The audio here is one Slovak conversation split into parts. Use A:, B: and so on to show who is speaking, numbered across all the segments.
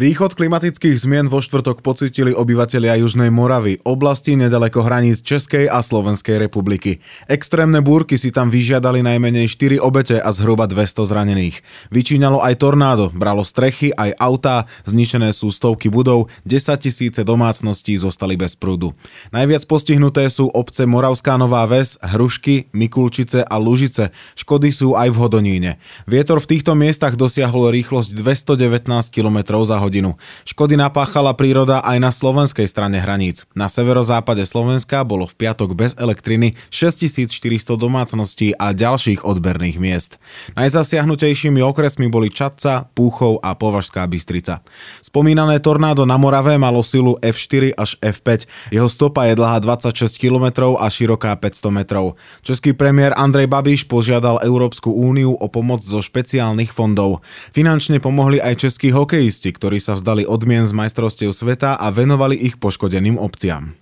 A: Príchod klimatických zmien vo štvrtok pocítili obyvatelia Južnej Moravy, oblasti nedaleko hraníc Českej a Slovenskej republiky. Extrémne búrky si tam vyžiadali najmenej 4 obete a zhruba 200 zranených. Vyčíňalo aj tornádo, bralo strechy, aj autá, zničené sú stovky budov, 10 tisíce domácností zostali bez prúdu. Najviac postihnuté sú obce Moravská Nová Ves, Hrušky, Mikulčice a Lužice. Škody sú aj v Hodoníne. Vietor v týchto miestach dosiahol rýchlosť 219 km za hodinu hodinu. Škody napáchala príroda aj na slovenskej strane hraníc. Na severozápade Slovenska bolo v piatok bez elektriny 6400 domácností a ďalších odberných miest. Najzasiahnutejšími okresmi boli Čadca, Púchov a Považská Bystrica. Spomínané tornádo na Morave malo silu F4 až F5. Jeho stopa je dlhá 26 km a široká 500 metrov. Český premiér Andrej Babiš požiadal Európsku úniu o pomoc zo špeciálnych fondov. Finančne pomohli aj českí hokejisti, ktorí sa vzdali odmien z majstrovstiev sveta a venovali ich poškodeným obciam.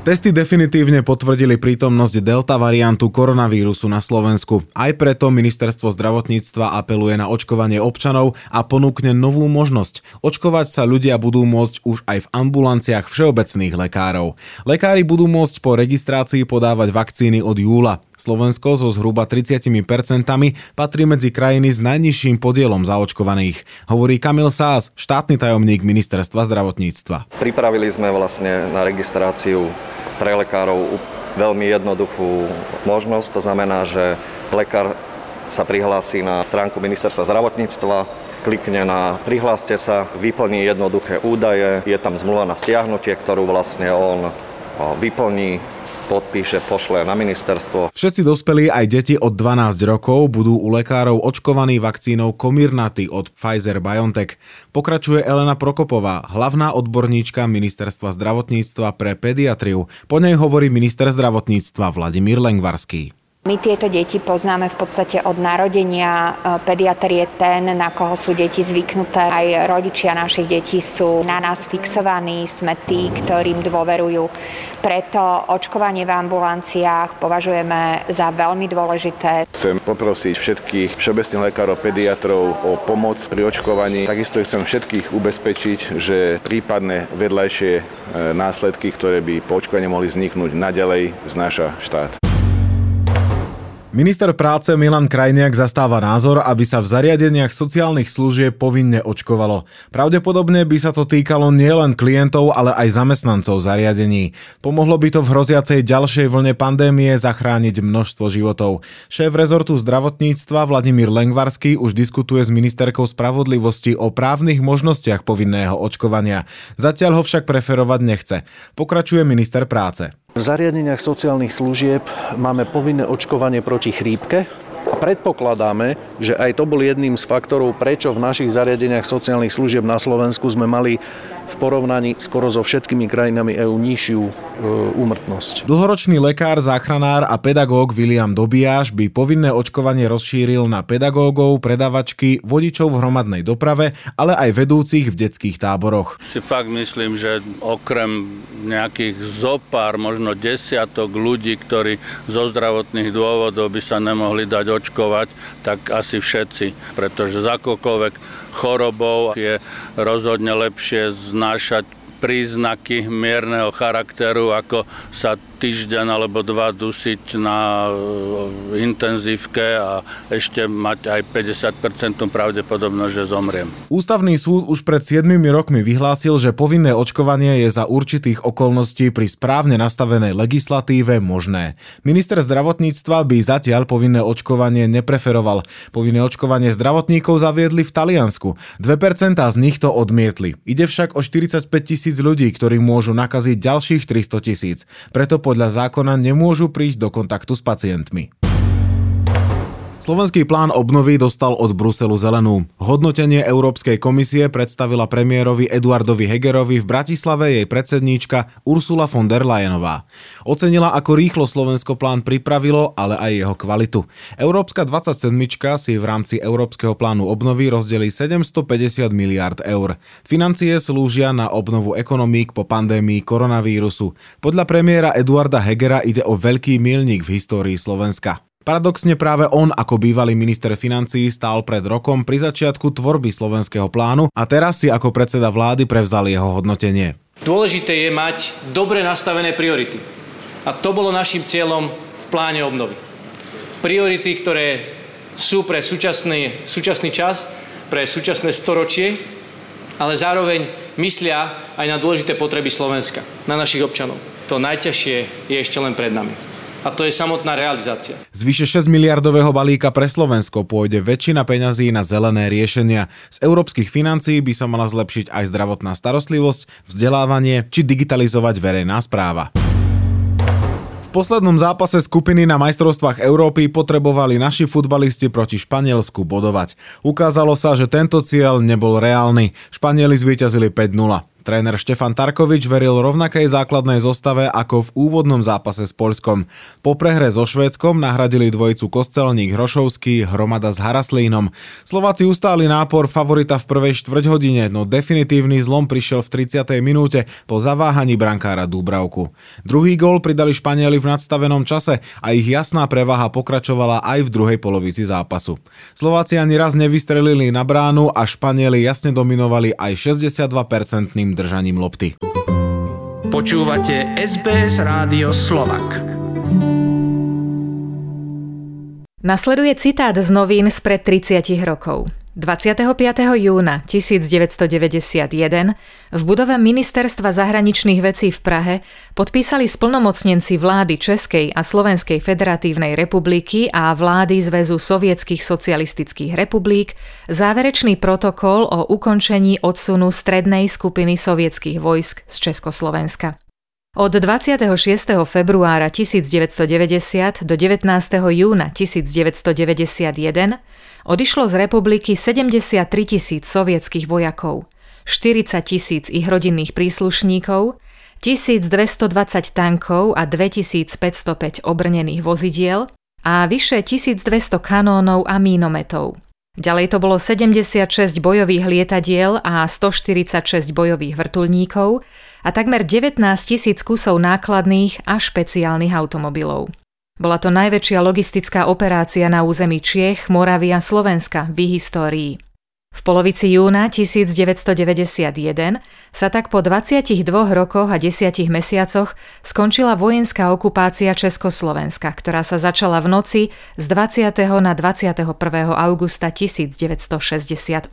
A: Testy definitívne potvrdili prítomnosť delta variantu koronavírusu na Slovensku. Aj preto ministerstvo zdravotníctva apeluje na očkovanie občanov a ponúkne novú možnosť. Očkovať sa ľudia budú môcť už aj v ambulanciách všeobecných lekárov. Lekári budú môcť po registrácii podávať vakcíny od júla. Slovensko so zhruba 30% patrí medzi krajiny s najnižším podielom zaočkovaných. Hovorí Kamil Sás, štátny tajomník ministerstva zdravotníctva.
B: Pripravili sme vlastne na registráciu pre lekárov veľmi jednoduchú možnosť. To znamená, že lekár sa prihlási na stránku ministerstva zdravotníctva, klikne na prihláste sa, vyplní jednoduché údaje, je tam zmluva na stiahnutie, ktorú vlastne on vyplní, podpíše, pošle na ministerstvo.
A: Všetci dospelí aj deti od 12 rokov budú u lekárov očkovaní vakcínou Comirnaty od Pfizer-BioNTech. Pokračuje Elena Prokopová, hlavná odborníčka Ministerstva zdravotníctva pre pediatriu. Po nej hovorí minister zdravotníctva Vladimír Lengvarský.
C: My tieto deti poznáme v podstate od narodenia. E, pediatr je ten, na koho sú deti zvyknuté. Aj rodičia našich detí sú na nás fixovaní, sme tí, ktorým dôverujú. Preto očkovanie v ambulanciách považujeme za veľmi dôležité.
D: Chcem poprosiť všetkých všeobecných lekárov, pediatrov o pomoc pri očkovaní. Takisto chcem všetkých ubezpečiť, že prípadné vedľajšie e, následky, ktoré by po očkovaní mohli vzniknúť, naďalej znáša štát.
A: Minister práce Milan Krajniak zastáva názor, aby sa v zariadeniach sociálnych služieb povinne očkovalo. Pravdepodobne by sa to týkalo nielen klientov, ale aj zamestnancov zariadení. Pomohlo by to v hroziacej ďalšej vlne pandémie zachrániť množstvo životov. Šéf rezortu zdravotníctva Vladimír Lengvarský už diskutuje s ministerkou spravodlivosti o právnych možnostiach povinného očkovania. Zatiaľ ho však preferovať nechce. Pokračuje minister práce.
E: V zariadeniach sociálnych služieb máme povinné očkovanie proti chrípke a predpokladáme, že aj to bol jedným z faktorov, prečo v našich zariadeniach sociálnych služieb na Slovensku sme mali v porovnaní skoro so všetkými krajinami EÚ nižšiu e, úmrtnosť.
A: Dlhoročný lekár, záchranár a pedagóg William Dobiaš by povinné očkovanie rozšíril na pedagógov, predavačky, vodičov v hromadnej doprave, ale aj vedúcich v detských táboroch.
F: Si fakt myslím, že okrem nejakých zopár, možno desiatok ľudí, ktorí zo zdravotných dôvodov by sa nemohli dať očkovať, tak asi všetci, pretože za akokoľvek chorobou je rozhodne lepšie znášať príznaky mierneho charakteru, ako sa týždeň alebo dva dusiť na e, intenzívke a ešte mať aj 50% pravdepodobnosť, že zomriem.
A: Ústavný súd už pred 7 rokmi vyhlásil, že povinné očkovanie je za určitých okolností pri správne nastavenej legislatíve možné. Minister zdravotníctva by zatiaľ povinné očkovanie nepreferoval. Povinné očkovanie zdravotníkov zaviedli v Taliansku. 2% z nich to odmietli. Ide však o 45 tisíc ľudí, ktorí môžu nakaziť ďalších 300 tisíc. Preto po podľa zákona nemôžu prísť do kontaktu s pacientmi. Slovenský plán obnovy dostal od Bruselu zelenú. Hodnotenie Európskej komisie predstavila premiérovi Eduardovi Hegerovi v Bratislave jej predsedníčka Ursula von der Leyenová. Ocenila, ako rýchlo Slovensko plán pripravilo, ale aj jeho kvalitu. Európska 27 si v rámci Európskeho plánu obnovy rozdelí 750 miliard eur. Financie slúžia na obnovu ekonomík po pandémii koronavírusu. Podľa premiéra Eduarda Hegera ide o veľký milník v histórii Slovenska. Paradoxne práve on ako bývalý minister financií stál pred rokom pri začiatku tvorby slovenského plánu a teraz si ako predseda vlády prevzal jeho hodnotenie.
G: Dôležité je mať dobre nastavené priority. A to bolo našim cieľom v pláne obnovy. Priority, ktoré sú pre súčasný, súčasný čas, pre súčasné storočie, ale zároveň myslia aj na dôležité potreby Slovenska, na našich občanov. To najťažšie je ešte len pred nami a to je samotná realizácia.
A: Z vyše 6 miliardového balíka pre Slovensko pôjde väčšina peňazí na zelené riešenia. Z európskych financií by sa mala zlepšiť aj zdravotná starostlivosť, vzdelávanie či digitalizovať verejná správa. V poslednom zápase skupiny na majstrovstvách Európy potrebovali naši futbalisti proti Španielsku bodovať. Ukázalo sa, že tento cieľ nebol reálny. Španieli zvíťazili 5-0. Tréner Štefan Tarkovič veril rovnakej základnej zostave ako v úvodnom zápase s Poľskom. Po prehre so Švédskom nahradili dvojicu Kostelník Hrošovský, Hromada s Haraslínom. Slováci ustáli nápor favorita v prvej štvrťhodine, no definitívny zlom prišiel v 30. minúte po zaváhaní brankára Dúbravku. Druhý gól pridali Španieli v nadstavenom čase a ich jasná prevaha pokračovala aj v druhej polovici zápasu. Slováci ani raz nevystrelili na bránu a Španieli jasne dominovali aj 62% správnym držaním lopty.
H: Počúvate SBS Rádio Slovak.
I: Nasleduje citát z novín spred 30 rokov. 25. júna 1991 v budove Ministerstva zahraničných vecí v Prahe podpísali splnomocnenci vlády Českej a Slovenskej federatívnej republiky a vlády Zväzu sovietských socialistických republik záverečný protokol o ukončení odsunu strednej skupiny sovietských vojsk z Československa. Od 26. februára 1990 do 19. júna 1991 odišlo z republiky 73 tisíc sovietských vojakov, 40 tisíc ich rodinných príslušníkov, 1220 tankov a 2505 obrnených vozidiel a vyše 1200 kanónov a mínometov. Ďalej to bolo 76 bojových lietadiel a 146 bojových vrtulníkov a takmer 19 tisíc kusov nákladných a špeciálnych automobilov. Bola to najväčšia logistická operácia na území Čiech, Moravy a Slovenska v histórii. V polovici júna 1991 sa tak po 22 rokoch a 10 mesiacoch skončila vojenská okupácia Československa, ktorá sa začala v noci z 20. na 21. augusta 1968.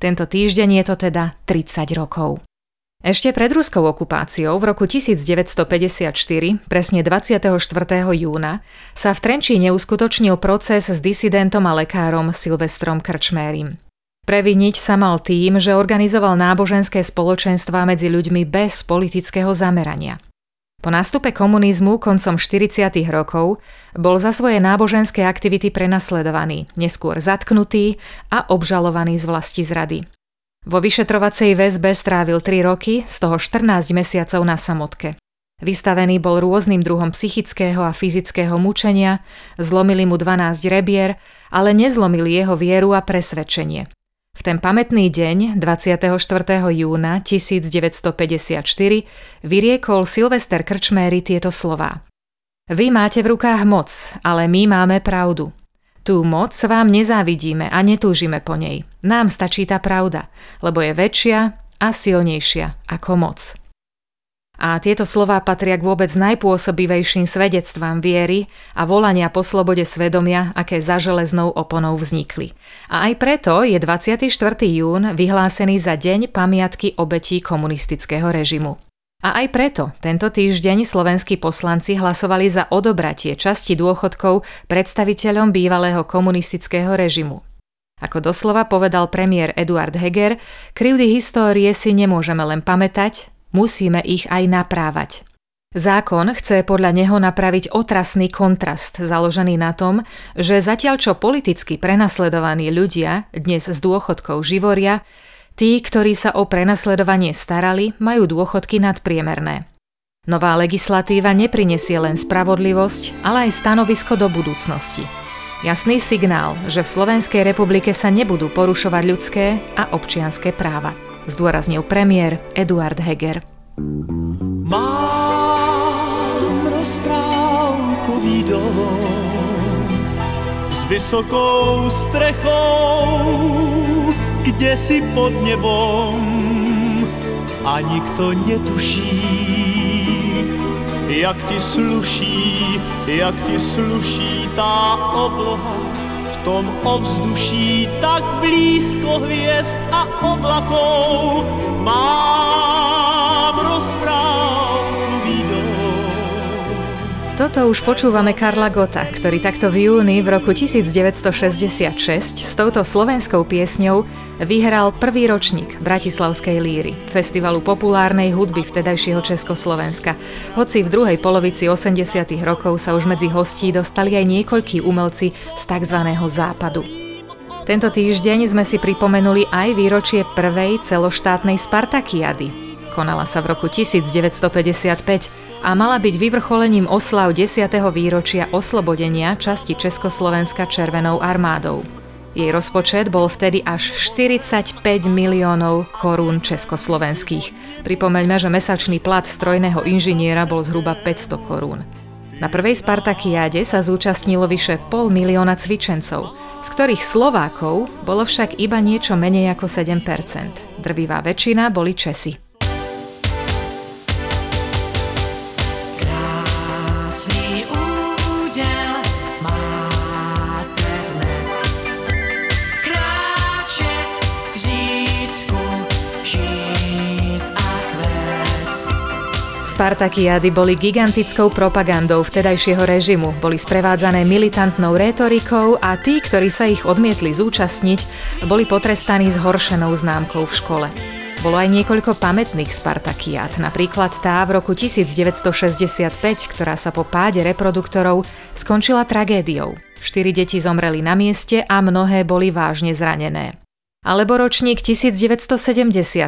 I: Tento týždeň je to teda 30 rokov. Ešte pred ruskou okupáciou v roku 1954, presne 24. júna, sa v Trenčíne uskutočnil proces s disidentom a lekárom Silvestrom Krčmérim. Previniť sa mal tým, že organizoval náboženské spoločenstva medzi ľuďmi bez politického zamerania. Po nástupe komunizmu koncom 40. rokov bol za svoje náboženské aktivity prenasledovaný, neskôr zatknutý a obžalovaný z vlasti zrady. Vo vyšetrovacej väzbe strávil 3 roky, z toho 14 mesiacov na samotke. Vystavený bol rôznym druhom psychického a fyzického mučenia, zlomili mu 12 rebier, ale nezlomili jeho vieru a presvedčenie. V ten pamätný deň, 24. júna 1954, vyriekol Silvester Krčméry tieto slová. Vy máte v rukách moc, ale my máme pravdu. Tú moc vám nezávidíme a netúžime po nej. Nám stačí tá pravda, lebo je väčšia a silnejšia ako moc. A tieto slová patria k vôbec najpôsobivejším svedectvám viery a volania po slobode svedomia, aké za železnou oponou vznikli. A aj preto je 24. jún vyhlásený za deň pamiatky obetí komunistického režimu. A aj preto tento týždeň slovenskí poslanci hlasovali za odobratie časti dôchodkov predstaviteľom bývalého komunistického režimu. Ako doslova povedal premiér Eduard Heger, krivdy histórie si nemôžeme len pamätať, musíme ich aj naprávať. Zákon chce podľa neho napraviť otrasný kontrast založený na tom, že zatiaľ čo politicky prenasledovaní ľudia dnes z dôchodkov živoria, tí, ktorí sa o prenasledovanie starali, majú dôchodky nadpriemerné. Nová legislatíva neprinesie len spravodlivosť, ale aj stanovisko do budúcnosti. Jasný signál, že v Slovenskej republike sa nebudú porušovať ľudské a občianské práva, zdôraznil premiér Eduard Heger.
J: Mám rozprávkový dom s vysokou strechou, kde si pod nebom a nikto netuší, jak ti sluší, jak ti sluší tá obloha v tom ovzduší tak blízko hviezd a oblakov. Mám rozprávkový
I: Toto už počúvame Karla Gota, ktorý takto v júni v roku 1966 s touto slovenskou piesňou vyhral prvý ročník Bratislavskej líry, festivalu populárnej hudby vtedajšieho Československa. Hoci v druhej polovici 80 rokov sa už medzi hostí dostali aj niekoľkí umelci z tzv. západu. Tento týždeň sme si pripomenuli aj výročie prvej celoštátnej Spartakiady. Konala sa v roku 1955 a mala byť vyvrcholením oslav 10. výročia oslobodenia časti Československa Červenou armádou. Jej rozpočet bol vtedy až 45 miliónov korún československých. Pripomeňme, že mesačný plat strojného inžiniera bol zhruba 500 korún. Na prvej Spartakiáde sa zúčastnilo vyše pol milióna cvičencov, z ktorých Slovákov bolo však iba niečo menej ako 7%. Drvivá väčšina boli Česi. Spartakiády boli gigantickou propagandou vtedajšieho režimu, boli sprevádzané militantnou rétorikou a tí, ktorí sa ich odmietli zúčastniť, boli potrestaní zhoršenou známkou v škole. Bolo aj niekoľko pamätných Spartakiát, napríklad tá v roku 1965, ktorá sa po páde reproduktorov skončila tragédiou. Štyri deti zomreli na mieste a mnohé boli vážne zranené. Alebo ročník 1970,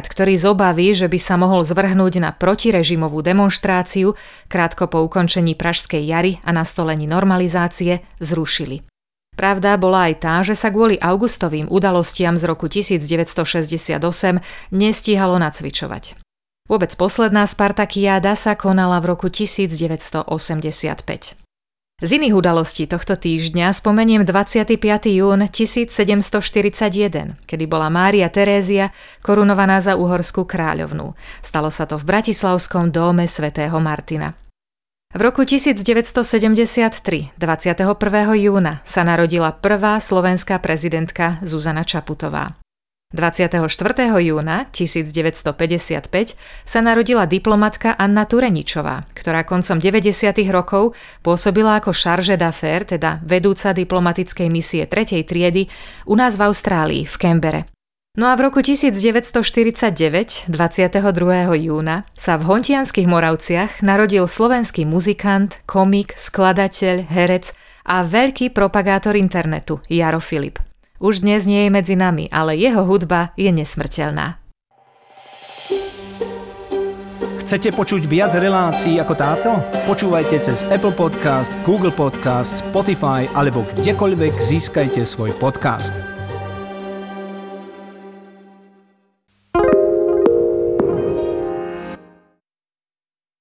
I: ktorý z obavy, že by sa mohol zvrhnúť na protirežimovú demonstráciu krátko po ukončení Pražskej jary a nastolení normalizácie, zrušili. Pravda bola aj tá, že sa kvôli augustovým udalostiam z roku 1968 nestíhalo nacvičovať. Vôbec posledná Spartakiáda sa konala v roku 1985. Z iných udalostí tohto týždňa spomeniem 25. jún 1741, kedy bola Mária Terézia korunovaná za uhorskú kráľovnú. Stalo sa to v Bratislavskom dome svätého Martina. V roku 1973, 21. júna, sa narodila prvá slovenská prezidentka Zuzana Čaputová. 24. júna 1955 sa narodila diplomatka Anna Tureničová, ktorá koncom 90. rokov pôsobila ako charge d'affaires, teda vedúca diplomatickej misie 3. triedy u nás v Austrálii, v Kembere. No a v roku 1949, 22. júna, sa v Hontianských Moravciach narodil slovenský muzikant, komik, skladateľ, herec a veľký propagátor internetu Jaro Filip. Už dnes nie je medzi nami, ale jeho hudba je nesmrteľná.
H: Chcete počuť viac relácií ako táto? Počúvajte cez Apple Podcast, Google Podcast, Spotify alebo kdekoľvek získajte svoj podcast.